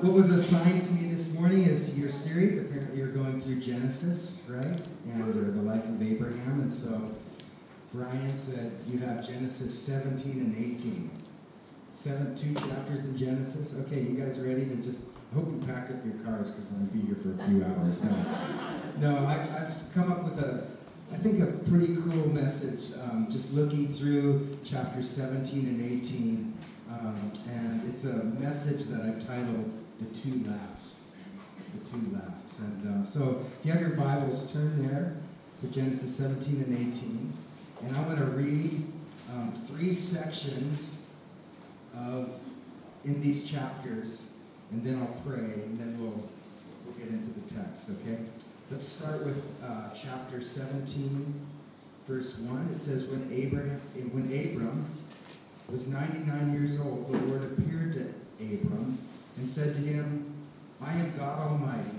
what was assigned to me this morning is your series. Apparently, you're going through Genesis, right? And or the life of Abraham. And so, Brian said you have Genesis 17 and 18. Seven, two chapters in Genesis. Okay, you guys ready to just? I hope you packed up your cars because I'm going to be here for a few hours. No, no, I, I've come up with a, I think a pretty cool message. Um, just looking through chapters 17 and 18, um, and it's a message that I've titled "The Two Laughs." The two laughs. And um, so, if you have your Bibles, turn there to Genesis 17 and 18, and I'm going to read um, three sections of in these chapters, and then I'll pray, and then we'll we'll get into the text. Okay. Let's start with uh, chapter 17, verse 1. It says, When Abraham, when Abram was 99 years old, the Lord appeared to Abram and said to him, I am God Almighty.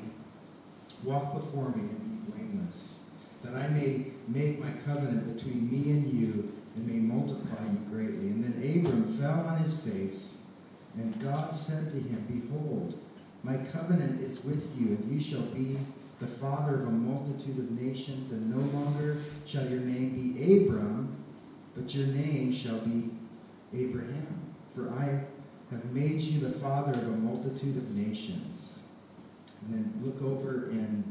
Walk before me and be blameless, that I may make my covenant between me and you and may multiply you greatly. And then Abram fell on his face, and God said to him, Behold, my covenant is with you, and you shall be the father of a multitude of nations, and no longer shall your name be Abram, but your name shall be Abraham. For I have made you the father of a multitude of nations. And then look over in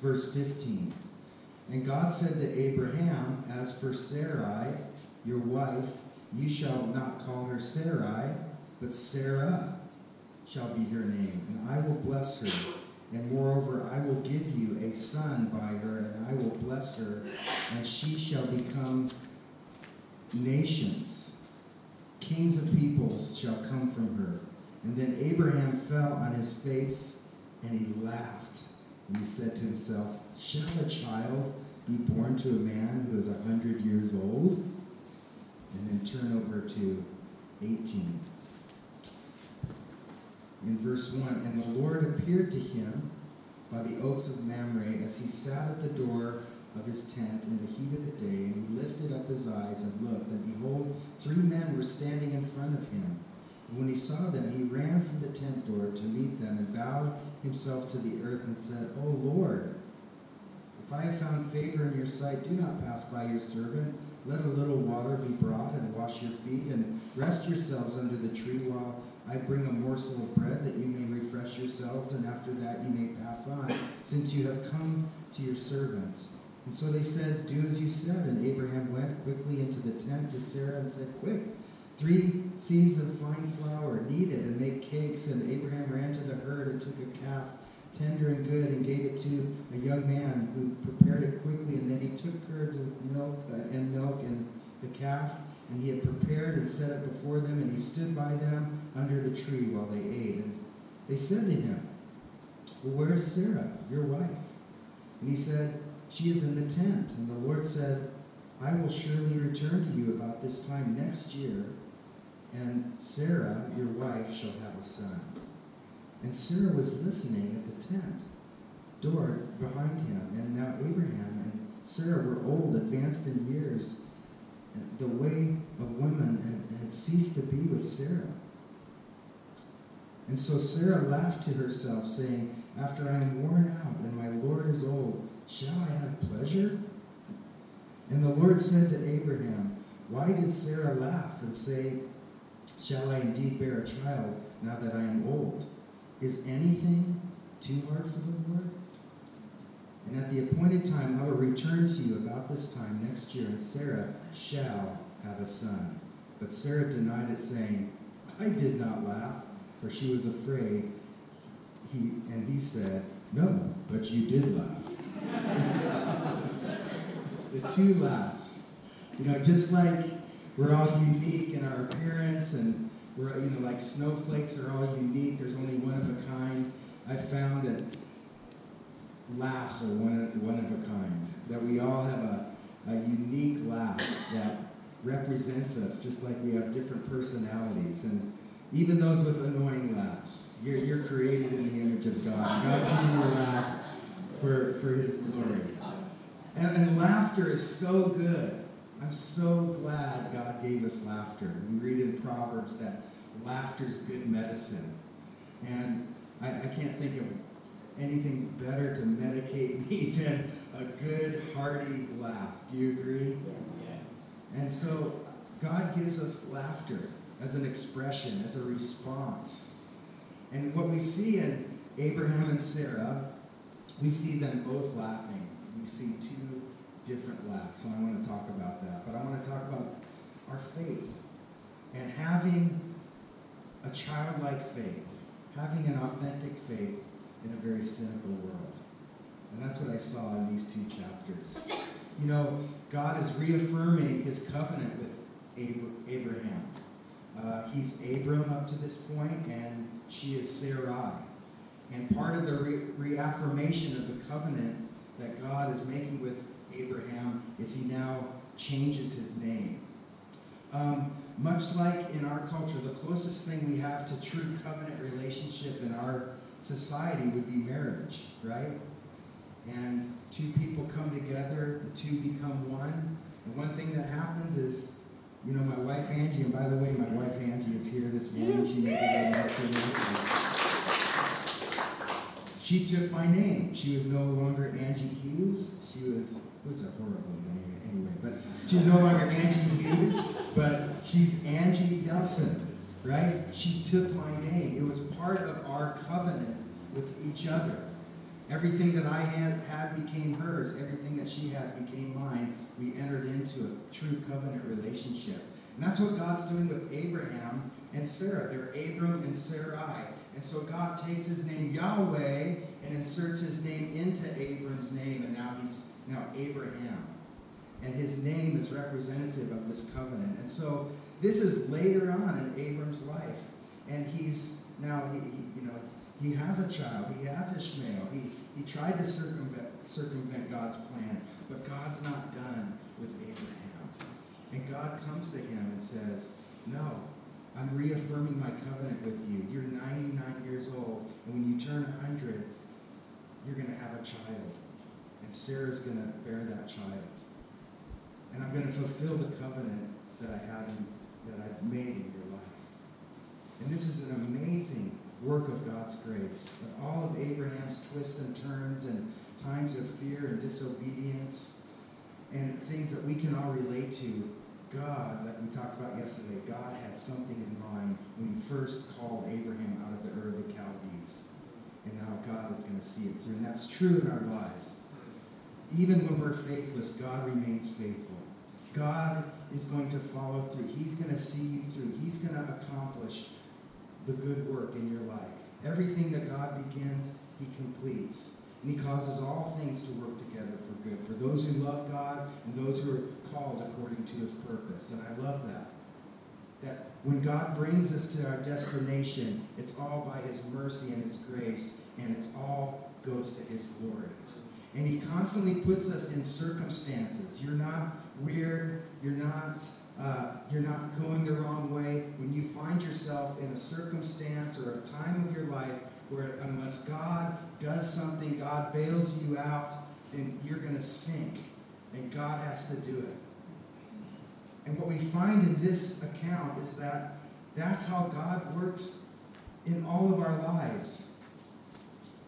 verse 15. And God said to Abraham, As for Sarai, your wife, you shall not call her Sarai, but Sarah shall be her name, and I will bless her. And moreover, I will give you a son by her, and I will bless her, and she shall become nations. Kings of peoples shall come from her. And then Abraham fell on his face, and he laughed. And he said to himself, Shall a child be born to a man who is a hundred years old? And then turn over to 18 in verse 1 And the Lord appeared to him by the oaks of Mamre as he sat at the door of his tent in the heat of the day, and he lifted up his eyes and looked, and behold, three men were standing in front of him. And when he saw them, he ran from the tent door to meet them, and bowed himself to the earth and said, O Lord, if I have found favor in your sight, do not pass by your servant. Let a little water be brought, and wash your feet, and rest yourselves under the tree while I bring a morsel of bread that you may refresh yourselves, and after that you may pass on, since you have come to your servant. And so they said, Do as you said. And Abraham went quickly into the tent to Sarah and said, Quick, three seahs of fine flour, knead it, and make cakes. And Abraham ran to the herd and took a calf, tender and good, and gave it to a young man who prepared it quickly. And then he took curds of milk uh, and milk and the calf and he had prepared and set it before them, and he stood by them under the tree while they ate. And they said to him, Well, where is Sarah, your wife? And he said, She is in the tent. And the Lord said, I will surely return to you about this time next year, and Sarah, your wife, shall have a son. And Sarah was listening at the tent door behind him. And now Abraham and Sarah were old, advanced in years the way of women had, had ceased to be with Sarah. And so Sarah laughed to herself, saying, After I am worn out and my Lord is old, shall I have pleasure? And the Lord said to Abraham, Why did Sarah laugh and say, Shall I indeed bear a child now that I am old? Is anything too hard for the Lord? And at the appointed time I will return to you about this time next year, and Sarah shall have a son. But Sarah denied it, saying, I did not laugh, for she was afraid. He, and he said, No, but you did laugh. The two laughs. You know, just like we're all unique in our appearance, and we're, you know, like snowflakes are all unique, there's only one of a kind. I found that laughs are one of, one of a kind. That we all have a, a unique laugh that represents us, just like we have different personalities. And even those with annoying laughs, you're, you're created in the image of God. God's using your laugh for, for His glory. And, and laughter is so good. I'm so glad God gave us laughter. We read in Proverbs that laughter is good medicine. And I, I can't think of anything better to medicate me than a good, hearty laugh. Do you agree? Yes. And so God gives us laughter as an expression, as a response. And what we see in Abraham and Sarah, we see them both laughing. We see two different laughs, and I want to talk about that. But I want to talk about our faith and having a childlike faith, having an authentic faith in a very cynical world. And that's what I saw in these two chapters. You know, God is reaffirming his covenant with Abraham. Uh, he's Abram up to this point, and she is Sarai. And part of the re- reaffirmation of the covenant that God is making with Abraham is he now changes his name. Um, much like in our culture, the closest thing we have to true covenant relationship in our society would be marriage, right? And two people come together, the two become one. And one thing that happens is, you know, my wife Angie, and by the way, my wife Angie is here this morning. She made it yesterday. She took my name. She was no longer Angie Hughes. She was, what's a horrible name anyway, but she's no longer Angie Hughes, but she's Angie Nelson, right? She took my name. It was part of our covenant with each other. Everything that I had, had became hers. Everything that she had became mine. We entered into a true covenant relationship. And that's what God's doing with Abraham and Sarah. They're Abram and Sarai. And so God takes his name Yahweh and inserts his name into Abram's name, and now he's now Abraham. And his name is representative of this covenant. And so this is later on in Abram's life. And he's now he, he you know he has a child. He has Ishmael. He, he tried to circumvent, circumvent God's plan, but God's not done with Abraham. And God comes to him and says, No, I'm reaffirming my covenant with you. You're 99 years old, and when you turn 100, you're going to have a child. And Sarah's going to bear that child. And I'm going to fulfill the covenant that I had in, that I've made in your life. And this is an amazing work of God's grace. Of all of Abraham's twists and turns and times of fear and disobedience and things that we can all relate to, God, like we talked about yesterday, God had something in mind when he first called Abraham out of the Ur of the Chaldees. And now God is going to see it through. And that's true in our lives. Even when we're faithless, God remains faithful. God is going to follow through. He's going to see you through. He's going to accomplish the good work in your life. Everything that God begins, he completes. And he causes all things to work together for good, for those who love God and those who are called according to his purpose. And I love that. That when God brings us to our destination, it's all by his mercy and his grace, and it all goes to his glory. And he constantly puts us in circumstances. You're not weird. You're not uh, you're not going the wrong way, when you find yourself in a circumstance or a time of your life where unless God does something, God bails you out, then you're going to sink. And God has to do it. And what we find in this account is that that's how God works in all of our lives.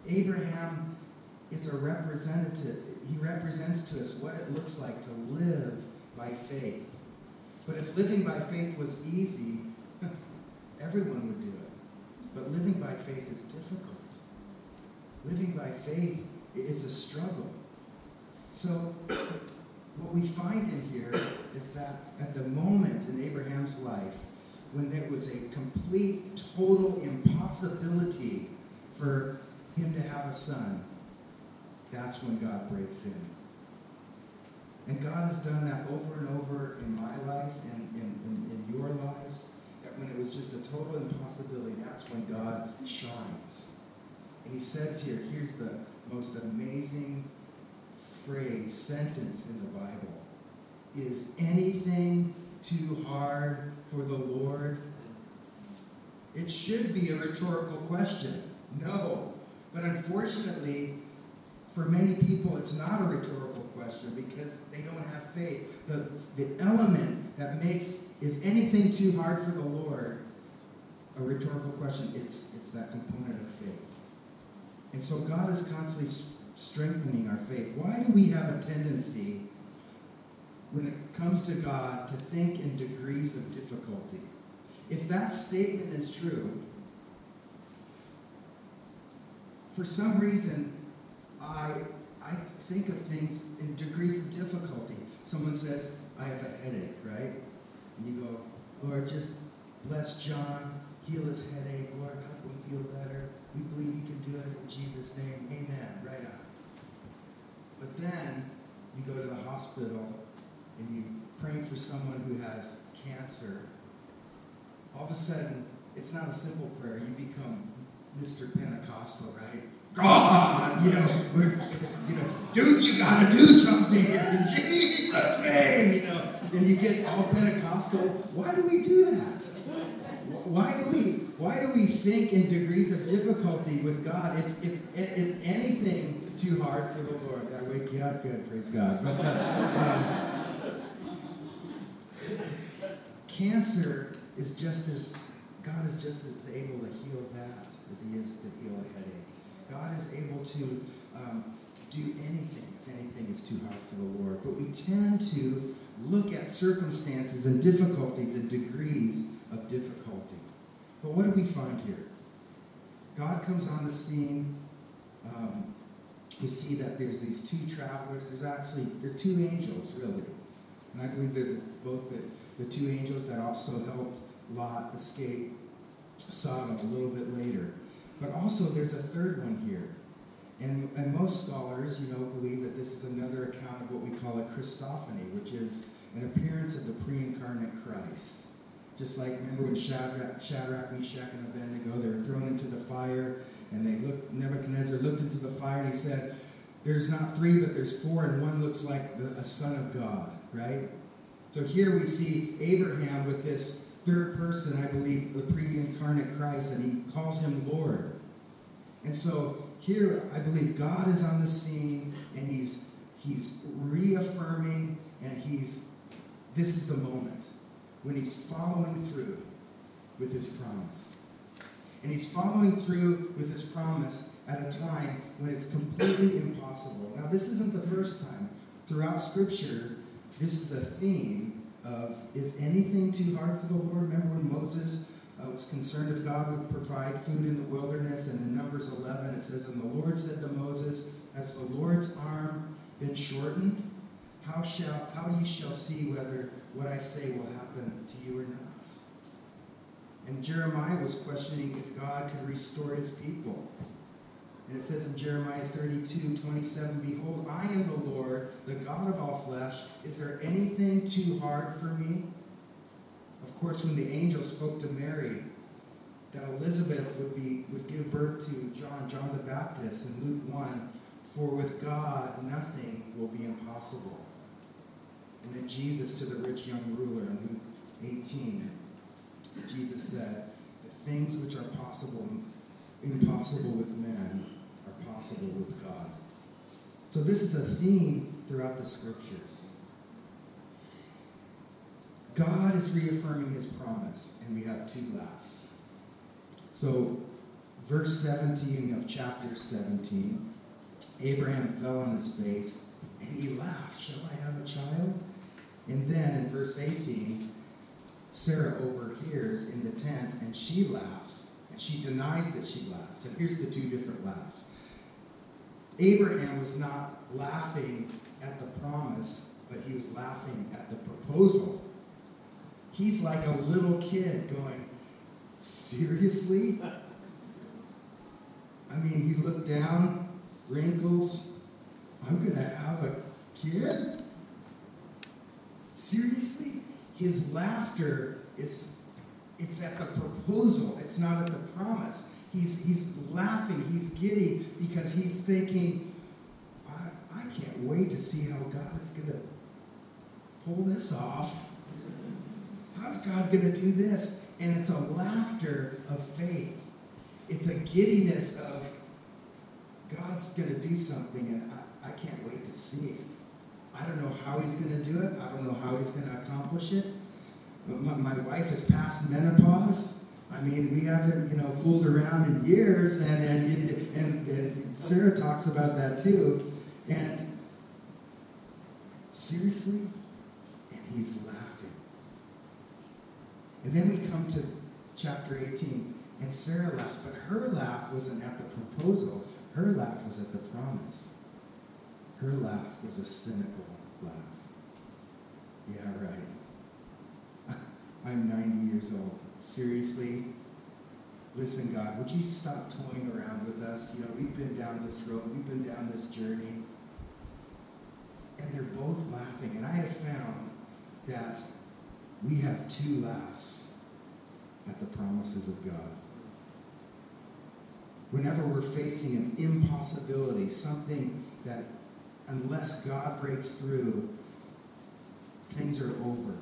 Abraham is a representative. He represents to us what it looks like to live by faith. But if living by faith was easy, everyone would do it. But living by faith is difficult. Living by faith is a struggle. So, what we find in here is that at the moment in Abraham's life, when there was a complete, total impossibility for him to have a son, that's when God breaks in. And God has done that over and over in my life and in, in, in your lives. That when it was just a total impossibility, that's when God shines. And he says here, here's the most amazing phrase, sentence in the Bible. Is anything too hard for the Lord? It should be a rhetorical question. No. But unfortunately, for many people, it's not a rhetorical because they don't have faith. The, the element that makes is anything too hard for the Lord a rhetorical question? It's, it's that component of faith. And so God is constantly strengthening our faith. Why do we have a tendency, when it comes to God, to think in degrees of difficulty? If that statement is true, for some reason, I, I think of things in degrees of difficulty. Someone says, I have a headache, right? And you go, Lord, just bless John, heal his headache, Lord, help him feel better. We believe you can do it in Jesus' name. Amen. Right on. But then you go to the hospital and you pray for someone who has cancer. All of a sudden, it's not a simple prayer. You become Mr. Pentecostal, right? God, you know, you know, dude, you gotta do something in Jesus' name, you know, and you get all Pentecostal. Why do we do that? Why do we why do we think in degrees of difficulty with God? If if it's anything too hard for the Lord, I wake you up good, praise God. But uh, um, cancer is just as God is just as able to heal that as He is to heal a headache. God is able to um, do anything if anything is too hard for the Lord. But we tend to look at circumstances and difficulties and degrees of difficulty. But what do we find here? God comes on the scene. Um, we see that there's these two travelers. There's actually they're two angels, really, and I believe they're the, both the, the two angels that also helped Lot escape Sodom a little bit later. But also, there's a third one here. And, and most scholars, you know, believe that this is another account of what we call a Christophany, which is an appearance of the pre-incarnate Christ. Just like, remember when Shadrach, Shadrach, Meshach, and Abednego, they were thrown into the fire, and they looked, Nebuchadnezzar looked into the fire, and he said, there's not three, but there's four, and one looks like the, a son of God, right? So here we see Abraham with this third person, I believe, the pre incarnate Christ, and he calls him Lord. And so here, I believe God is on the scene, and he's, he's reaffirming, and he's, this is the moment when he's following through with his promise. And he's following through with his promise at a time when it's completely impossible. Now, this isn't the first time. Throughout Scripture, this is a theme of is anything too hard for the Lord? Remember when Moses uh, was concerned if God would provide food in the wilderness, and in Numbers 11 it says, And the Lord said to Moses, Has the Lord's arm been shortened? How shall how you shall see whether what I say will happen to you or not? And Jeremiah was questioning if God could restore his people. And it says in Jeremiah 32, 27, Behold, I am the Lord, the God of all flesh. Is there anything too hard for me? Of course, when the angel spoke to Mary, that Elizabeth would be would give birth to John, John the Baptist in Luke 1, for with God nothing will be impossible. And then Jesus to the rich young ruler in Luke 18, Jesus said, The things which are possible, impossible with men possible with God. So, this is a theme throughout the scriptures. God is reaffirming his promise, and we have two laughs. So, verse 17 of chapter 17 Abraham fell on his face and he laughed. Shall I have a child? And then in verse 18, Sarah overhears in the tent and she laughs. And she denies that she laughs. And here's the two different laughs. Abraham was not laughing at the promise, but he was laughing at the proposal. He's like a little kid going, Seriously? I mean, he looked down, wrinkles. I'm going to have a kid? Seriously? His laughter is it's at the proposal, it's not at the promise. He's, he's laughing, he's giddy because he's thinking, I, I can't wait to see how God is going to pull this off. How's God going to do this? And it's a laughter of faith. It's a giddiness of God's going to do something, and I, I can't wait to see it. I don't know how he's going to do it. I don't know how he's going to accomplish it. My, my wife has passed menopause. I mean, we haven't, you know, fooled around in years, and and, and, and Sarah talks about that too. And seriously, and he's laughing. And then we come to chapter 18, and Sarah laughs, but her laugh wasn't at the proposal, her laugh was at the promise. Her laugh was a cynical laugh. Yeah, right. I'm 90 years old. Seriously? Listen, God, would you stop toying around with us? You know, we've been down this road, we've been down this journey. And they're both laughing. And I have found that we have two laughs at the promises of God. Whenever we're facing an impossibility, something that unless God breaks through, things are over.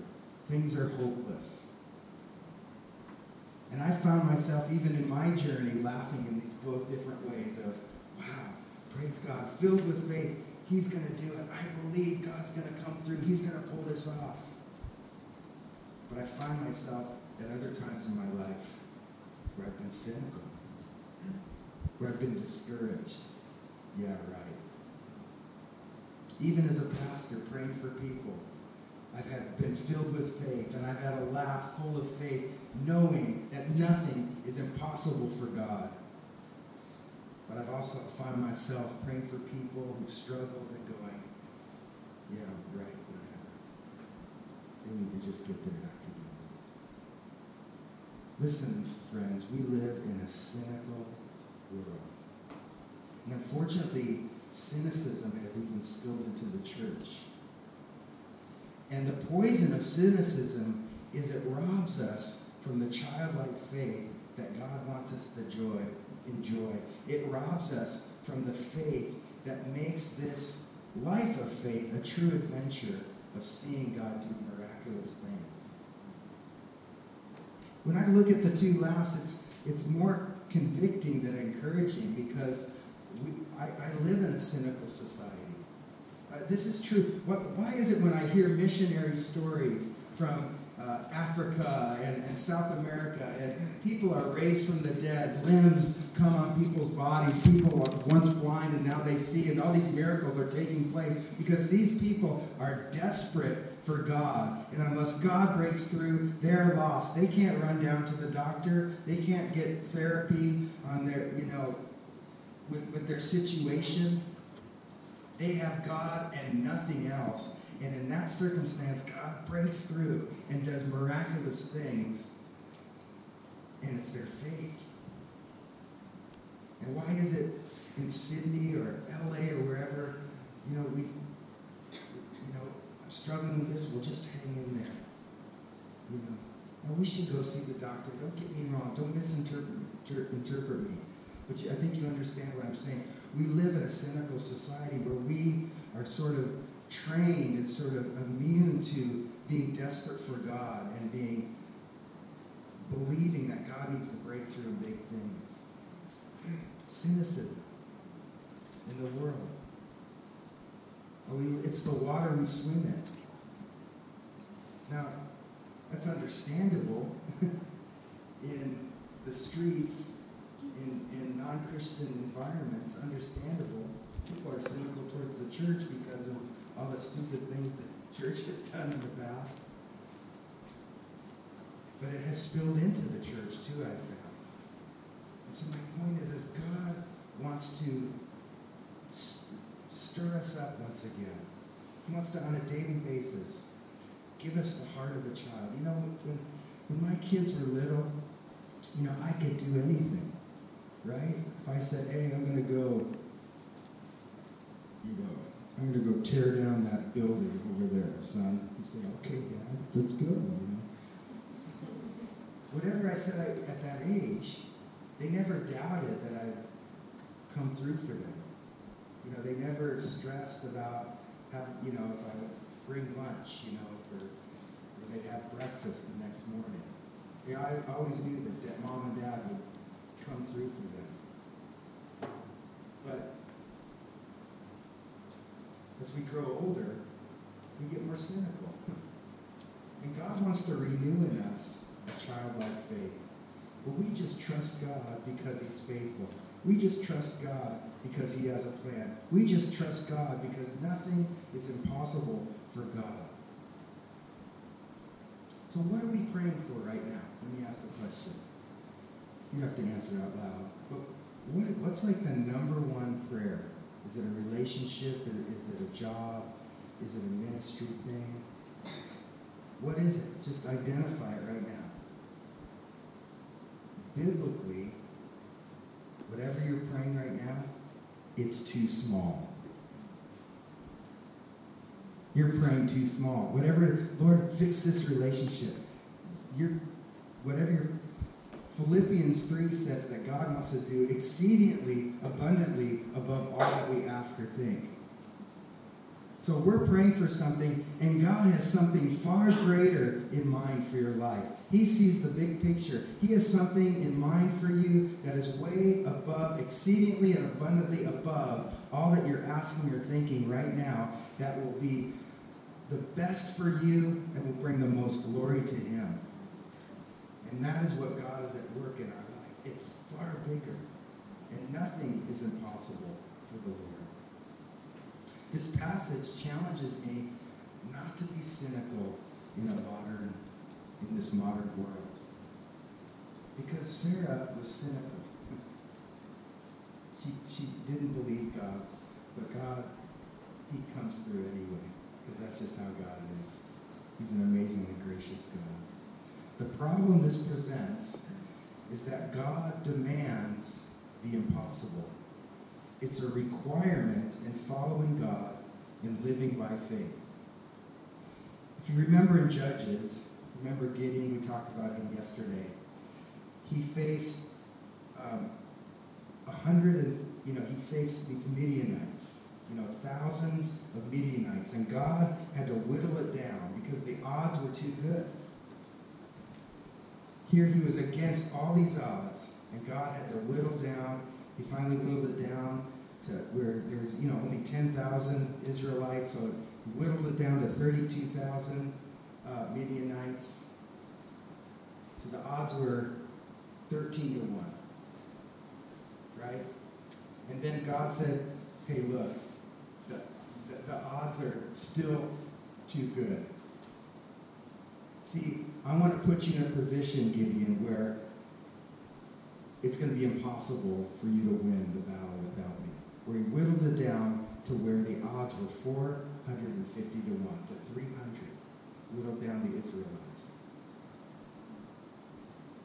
Things are hopeless. And I found myself, even in my journey, laughing in these both different ways of, wow, praise God, filled with faith. He's going to do it. I believe God's going to come through. He's going to pull this off. But I find myself at other times in my life where I've been cynical, where I've been discouraged. Yeah, right. Even as a pastor praying for people, I've had, been filled with faith, and I've had a laugh full of faith, knowing that nothing is impossible for God. But I've also found myself praying for people who've struggled and going, yeah, right, whatever. They need to just get their act together. Listen, friends, we live in a cynical world. And unfortunately, cynicism has even spilled into the church. And the poison of cynicism is it robs us from the childlike faith that God wants us to joy, enjoy. It robs us from the faith that makes this life of faith a true adventure of seeing God do miraculous things. When I look at the two last, it's, it's more convicting than encouraging because we, I, I live in a cynical society. Uh, this is true. What, why is it when I hear missionary stories from uh, Africa and, and South America, and people are raised from the dead, limbs come on people's bodies, people are once blind and now they see, and all these miracles are taking place because these people are desperate for God. And unless God breaks through, they're lost. They can't run down to the doctor, they can't get therapy on their, you know, with, with their situation. They have God and nothing else. And in that circumstance, God breaks through and does miraculous things. And it's their faith. And why is it in Sydney or LA or wherever, you know, we, you know, I'm struggling with this, we'll just hang in there. You know, or we should go see the doctor. Don't get me wrong. Don't misinterpret interpret me. But I think you understand what I'm saying. We live in a cynical society where we are sort of trained and sort of immune to being desperate for God and being believing that God needs to break through in big things. Cynicism in the world. It's the water we swim in. Now, that's understandable in the streets, in, in non Christian environments, understandable. People are cynical towards the church because of all the stupid things the church has done in the past. But it has spilled into the church too, I've found. And so my point is, is God wants to stir us up once again. He wants to, on a daily basis, give us the heart of a child. You know, when, when my kids were little, you know, I could do anything, right? If I said, hey, I'm going to go, you know, I'm going to go tear down that building over there, son. He'd say, okay, Dad, let's go, you know. Whatever I said I, at that age, they never doubted that I'd come through for them. You know, they never stressed about how, you know, if I would bring lunch, you know, for, or they'd have breakfast the next morning. They I always knew that, that mom and dad would come through for them. But as we grow older, we get more cynical. And God wants to renew in us a childlike faith. But we just trust God because He's faithful. We just trust God because He has a plan. We just trust God because nothing is impossible for God. So, what are we praying for right now? Let me ask the question. You have to answer out loud. But what, what's like the number one prayer? Is it a relationship? Is it a job? Is it a ministry thing? What is it? Just identify it right now. Biblically, whatever you're praying right now, it's too small. You're praying too small. Whatever, Lord, fix this relationship. You're, whatever your Philippians 3 says that God wants to do exceedingly, abundantly above all that we ask or think. So we're praying for something, and God has something far greater in mind for your life. He sees the big picture. He has something in mind for you that is way above, exceedingly and abundantly above all that you're asking or thinking right now, that will be the best for you and will bring the most glory to Him. And that is what God is at work in our life. It's far bigger, and nothing is impossible for the Lord. This passage challenges me not to be cynical in a modern, in this modern world. Because Sarah was cynical. she, she didn't believe God, but God, He comes through anyway, because that's just how God is. He's an amazingly gracious God. The problem this presents is that God demands the impossible. It's a requirement in following God and living by faith. If you remember in Judges, remember Gideon, we talked about him yesterday. He faced um, a hundred and, you know, he faced these Midianites, you know, thousands of Midianites, and God had to whittle it down because the odds were too good. Here he was against all these odds, and God had to whittle down. He finally whittled it down to where there's you know only 10,000 Israelites, so he whittled it down to 32,000 uh, Midianites. So the odds were 13 to 1. Right? And then God said, hey, look, the, the, the odds are still too good. See, I want to put you in a position, Gideon, where it's going to be impossible for you to win the battle without me where he whittled it down to where the odds were 450 to 1 to 300. Whittled down the Israelites.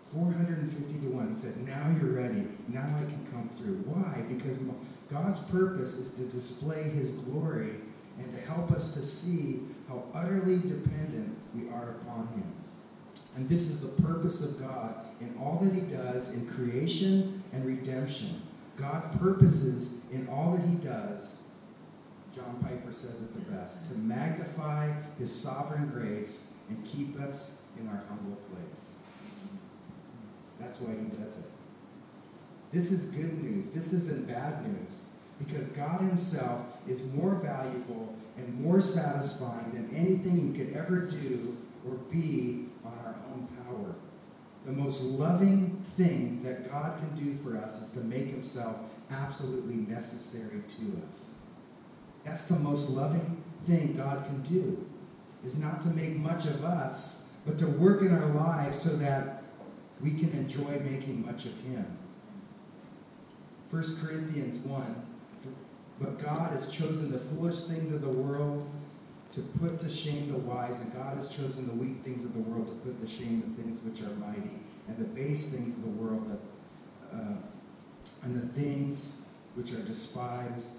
450 to 1. He said, Now you're ready. Now I can come through. Why? Because God's purpose is to display his glory and to help us to see how utterly dependent we are upon him. And this is the purpose of God in all that he does in creation and redemption. God purposes in all that he does, John Piper says it the best, to magnify his sovereign grace and keep us in our humble place. That's why he does it. This is good news. This isn't bad news because God himself is more valuable and more satisfying than anything we could ever do or be on our own power. The most loving thing that God can do for us is to make himself absolutely necessary to us. That's the most loving thing God can do, is not to make much of us, but to work in our lives so that we can enjoy making much of him. 1 Corinthians 1 But God has chosen the foolish things of the world to put to shame the wise, and God has chosen the weak things of the world to put to shame the things which are mighty, and the base things of the world that, uh, and the things which are despised,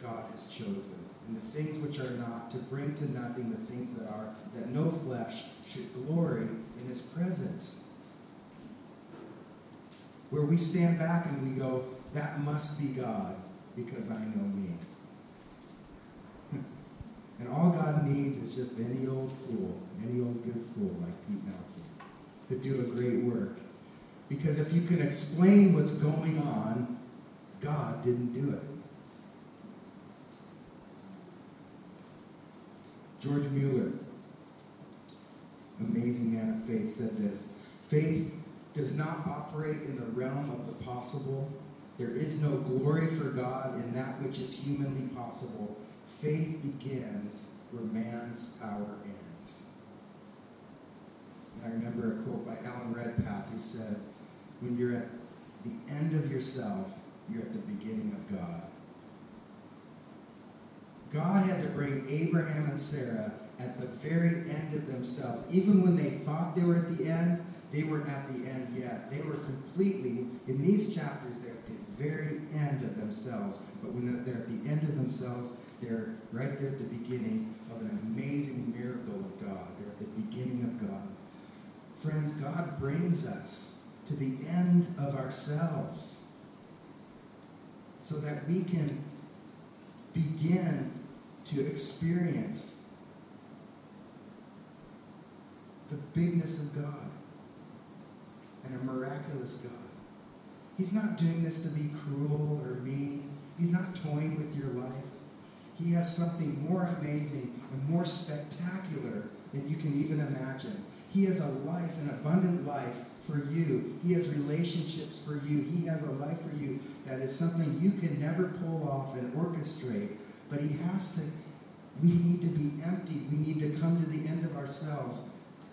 God has chosen, and the things which are not to bring to nothing the things that are, that no flesh should glory in His presence. Where we stand back and we go, that must be God because I know me. And all God needs is just any old fool, any old good fool like Pete Nelson to do a great work. Because if you can explain what's going on, God didn't do it. George Mueller, amazing man of faith, said this Faith does not operate in the realm of the possible. There is no glory for God in that which is humanly possible. Faith begins where man's power ends. And I remember a quote by Alan Redpath who said, When you're at the end of yourself, you're at the beginning of God. God had to bring Abraham and Sarah at the very end of themselves. Even when they thought they were at the end, they weren't at the end yet. They were completely, in these chapters, they're at the very end of themselves. But when they're at the end of themselves, they're right there at the beginning of an amazing miracle of God. They're at the beginning of God. Friends, God brings us to the end of ourselves so that we can begin to experience the bigness of God and a miraculous God. He's not doing this to be cruel or mean. He's not toying with your life. He has something more amazing and more spectacular than you can even imagine. He has a life, an abundant life for you. He has relationships for you. He has a life for you that is something you can never pull off and orchestrate. But He has to, we need to be empty. We need to come to the end of ourselves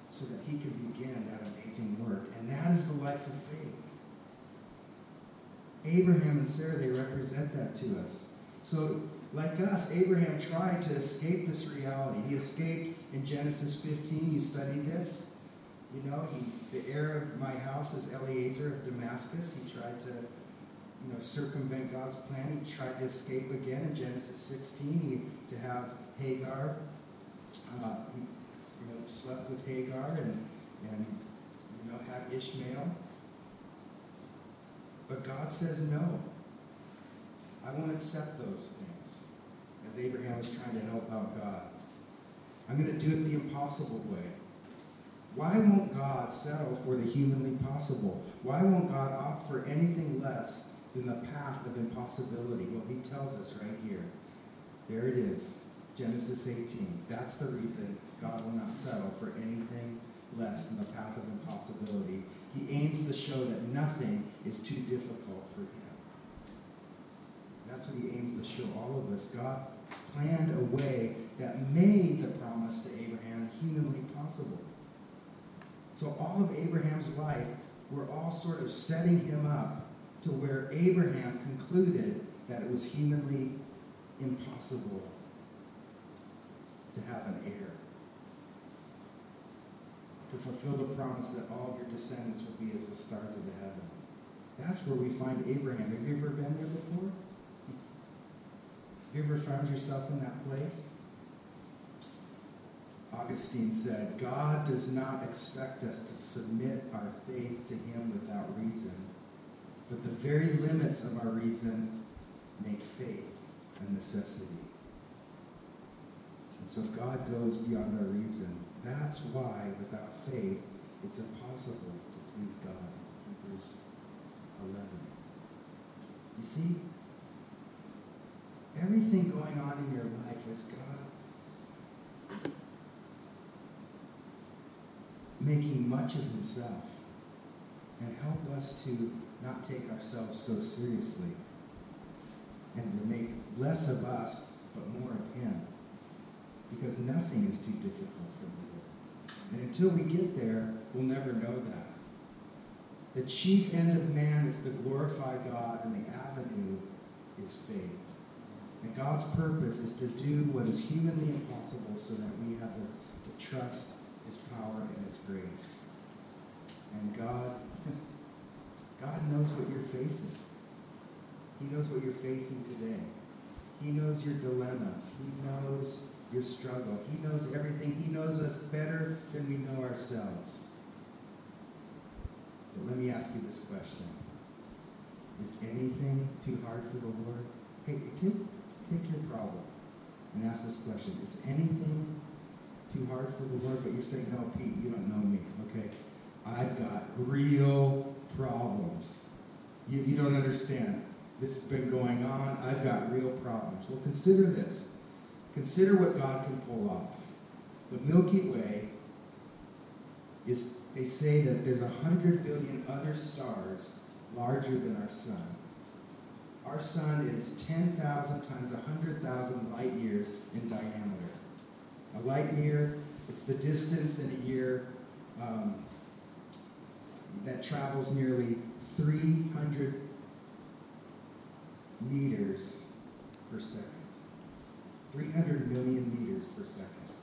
so that He can begin that amazing work. And that is the life of faith. Abraham and Sarah, they represent that to us. So, like us, Abraham tried to escape this reality. He escaped in Genesis 15. You studied this. You know, he, the heir of my house is Eliezer of Damascus. He tried to, you know, circumvent God's plan. He tried to escape again in Genesis 16. He to have Hagar. Uh, he, know, slept with Hagar and and you know had Ishmael. But God says no. I won't accept those things. As Abraham was trying to help out God. I'm going to do it the impossible way. Why won't God settle for the humanly possible? Why won't God opt for anything less than the path of impossibility? Well, he tells us right here. There it is, Genesis 18. That's the reason God will not settle for anything less than the path of impossibility. He aims to show that nothing is too difficult for him. That's what he aims to show all of us. God planned a way that made the promise to Abraham humanly possible. So all of Abraham's life, we're all sort of setting him up to where Abraham concluded that it was humanly impossible to have an heir. To fulfill the promise that all of your descendants will be as the stars of the heaven. That's where we find Abraham. Have you ever been there before? Have you ever found yourself in that place? Augustine said, God does not expect us to submit our faith to Him without reason, but the very limits of our reason make faith a necessity. And so God goes beyond our reason. That's why, without faith, it's impossible to please God. Hebrews 11. You see, everything going on in your life is God making much of himself and help us to not take ourselves so seriously and to make less of us but more of him because nothing is too difficult for the Lord. And until we get there, we'll never know that. The chief end of man is to glorify God, and the avenue is faith. And God's purpose is to do what is humanly impossible so that we have the, the trust, His power, and His grace. And God, God knows what you're facing. He knows what you're facing today. He knows your dilemmas. He knows your struggle. He knows everything. He knows us better than we know ourselves. But let me ask you this question Is anything too hard for the Lord? Hey, take, take your problem and ask this question Is anything too hard for the Lord? But you're saying, No, Pete, you don't know me. Okay. I've got real problems. You, you don't understand. This has been going on. I've got real problems. Well, consider this. Consider what God can pull off. The Milky Way is they say that there's a hundred billion other stars larger than our sun. Our sun is 10,000 times 100,000 light years in diameter. A light year, it's the distance in a year um, that travels nearly 300 meters per second. 300 million meters per second.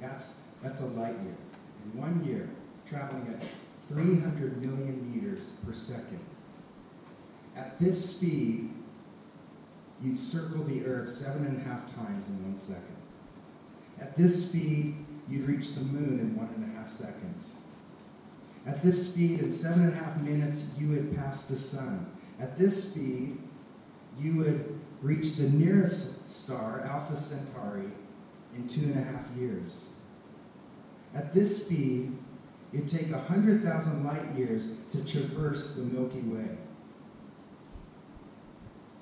That's, that's a light year. In one year, traveling at 300 million meters per second. At this speed, you'd circle the Earth seven and a half times in one second. At this speed, you'd reach the moon in one and a half seconds. At this speed, in seven and a half minutes, you would pass the sun. At this speed, you would reach the nearest star, Alpha Centauri, in two and a half years. At this speed, it'd take 100,000 light years to traverse the Milky Way.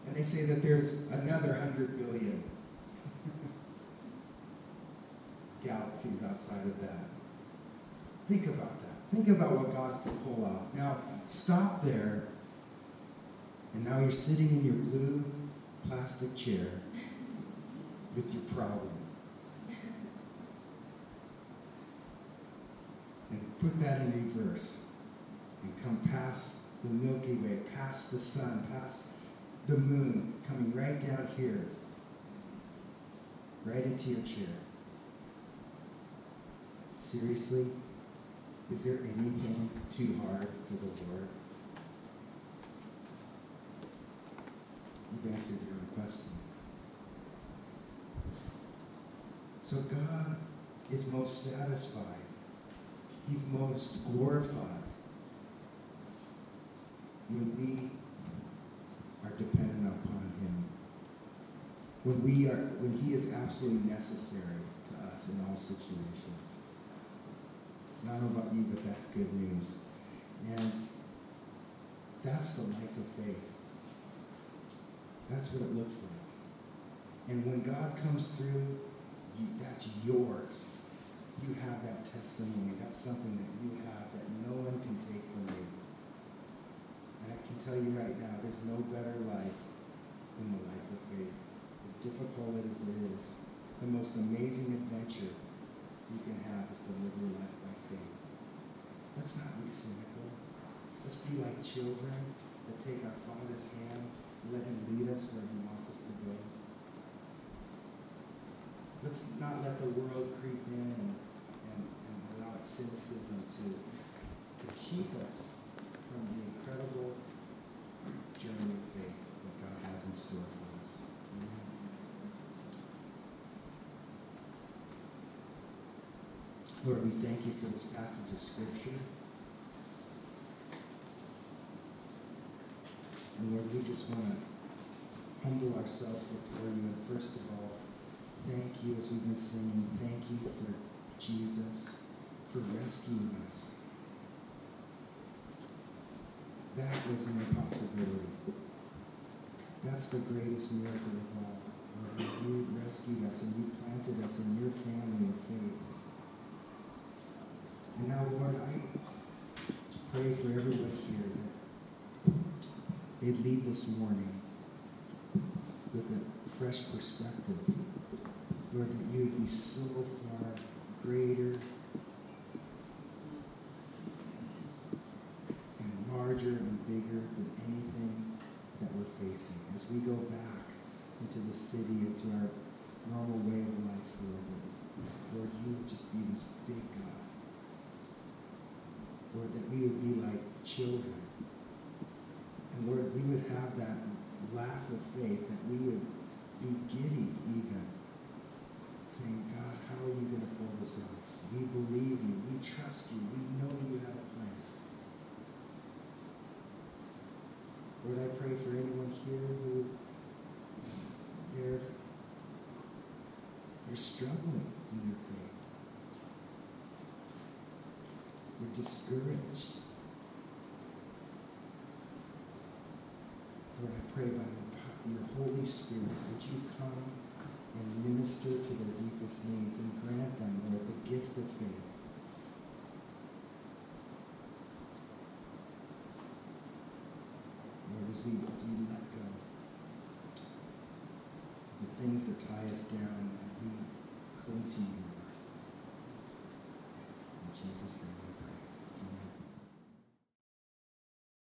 And they say that there's another 100 billion galaxies outside of that. Think about that. Think about what God can pull off. Now, stop there. And now you're sitting in your blue plastic chair with your problem. And put that in reverse. And come past the Milky Way, past the sun, past the moon, coming right down here, right into your chair. Seriously? Is there anything too hard for the Lord? You've answered your question. So God is most satisfied. He's most glorified when we are dependent upon Him. When we are when He is absolutely necessary to us in all situations. I don't know about you, but that's good news. And that's the life of faith. That's what it looks like. And when God comes through, you, that's yours. You have that testimony. That's something that you have that no one can take from you. And I can tell you right now, there's no better life than the life of faith. As difficult as it is, the most amazing adventure you can have is to live your life by faith. Let's not be cynical. Let's be like children that take our Father's hand and let Him lead us where He wants us to go. Let's not let the world creep in and, and, and allow its cynicism to, to keep us from the incredible journey of faith that God has in store for us. Amen. Lord, we thank you for this passage of Scripture. And Lord, we just want to humble ourselves before you. And first of all, thank you, as we've been singing, thank you for Jesus, for rescuing us. That was an impossibility. That's the greatest miracle of all. Lord, you rescued us and you planted us in your family of faith. And now, Lord, I pray for everyone here that they'd leave this morning with a fresh perspective. Lord, that you'd be so far greater and larger and bigger than anything that we're facing. As we go back into the city, into our normal way of life, Lord, that, Lord, you would just be this big God. Lord, that we would be like children. And Lord, we would have that laugh of faith, that we would be giddy even, saying, God, how are you going to pull this off? We believe you. We trust you. We know you have a plan. Lord, I pray for anyone here who they're, they're struggling in their faith. They're discouraged. Lord, I pray by your Holy Spirit, would you come and minister to their deepest needs and grant them, Lord, the gift of faith. Lord, as we, as we let go of the things that tie us down and we cling to you, Lord. In Jesus' name.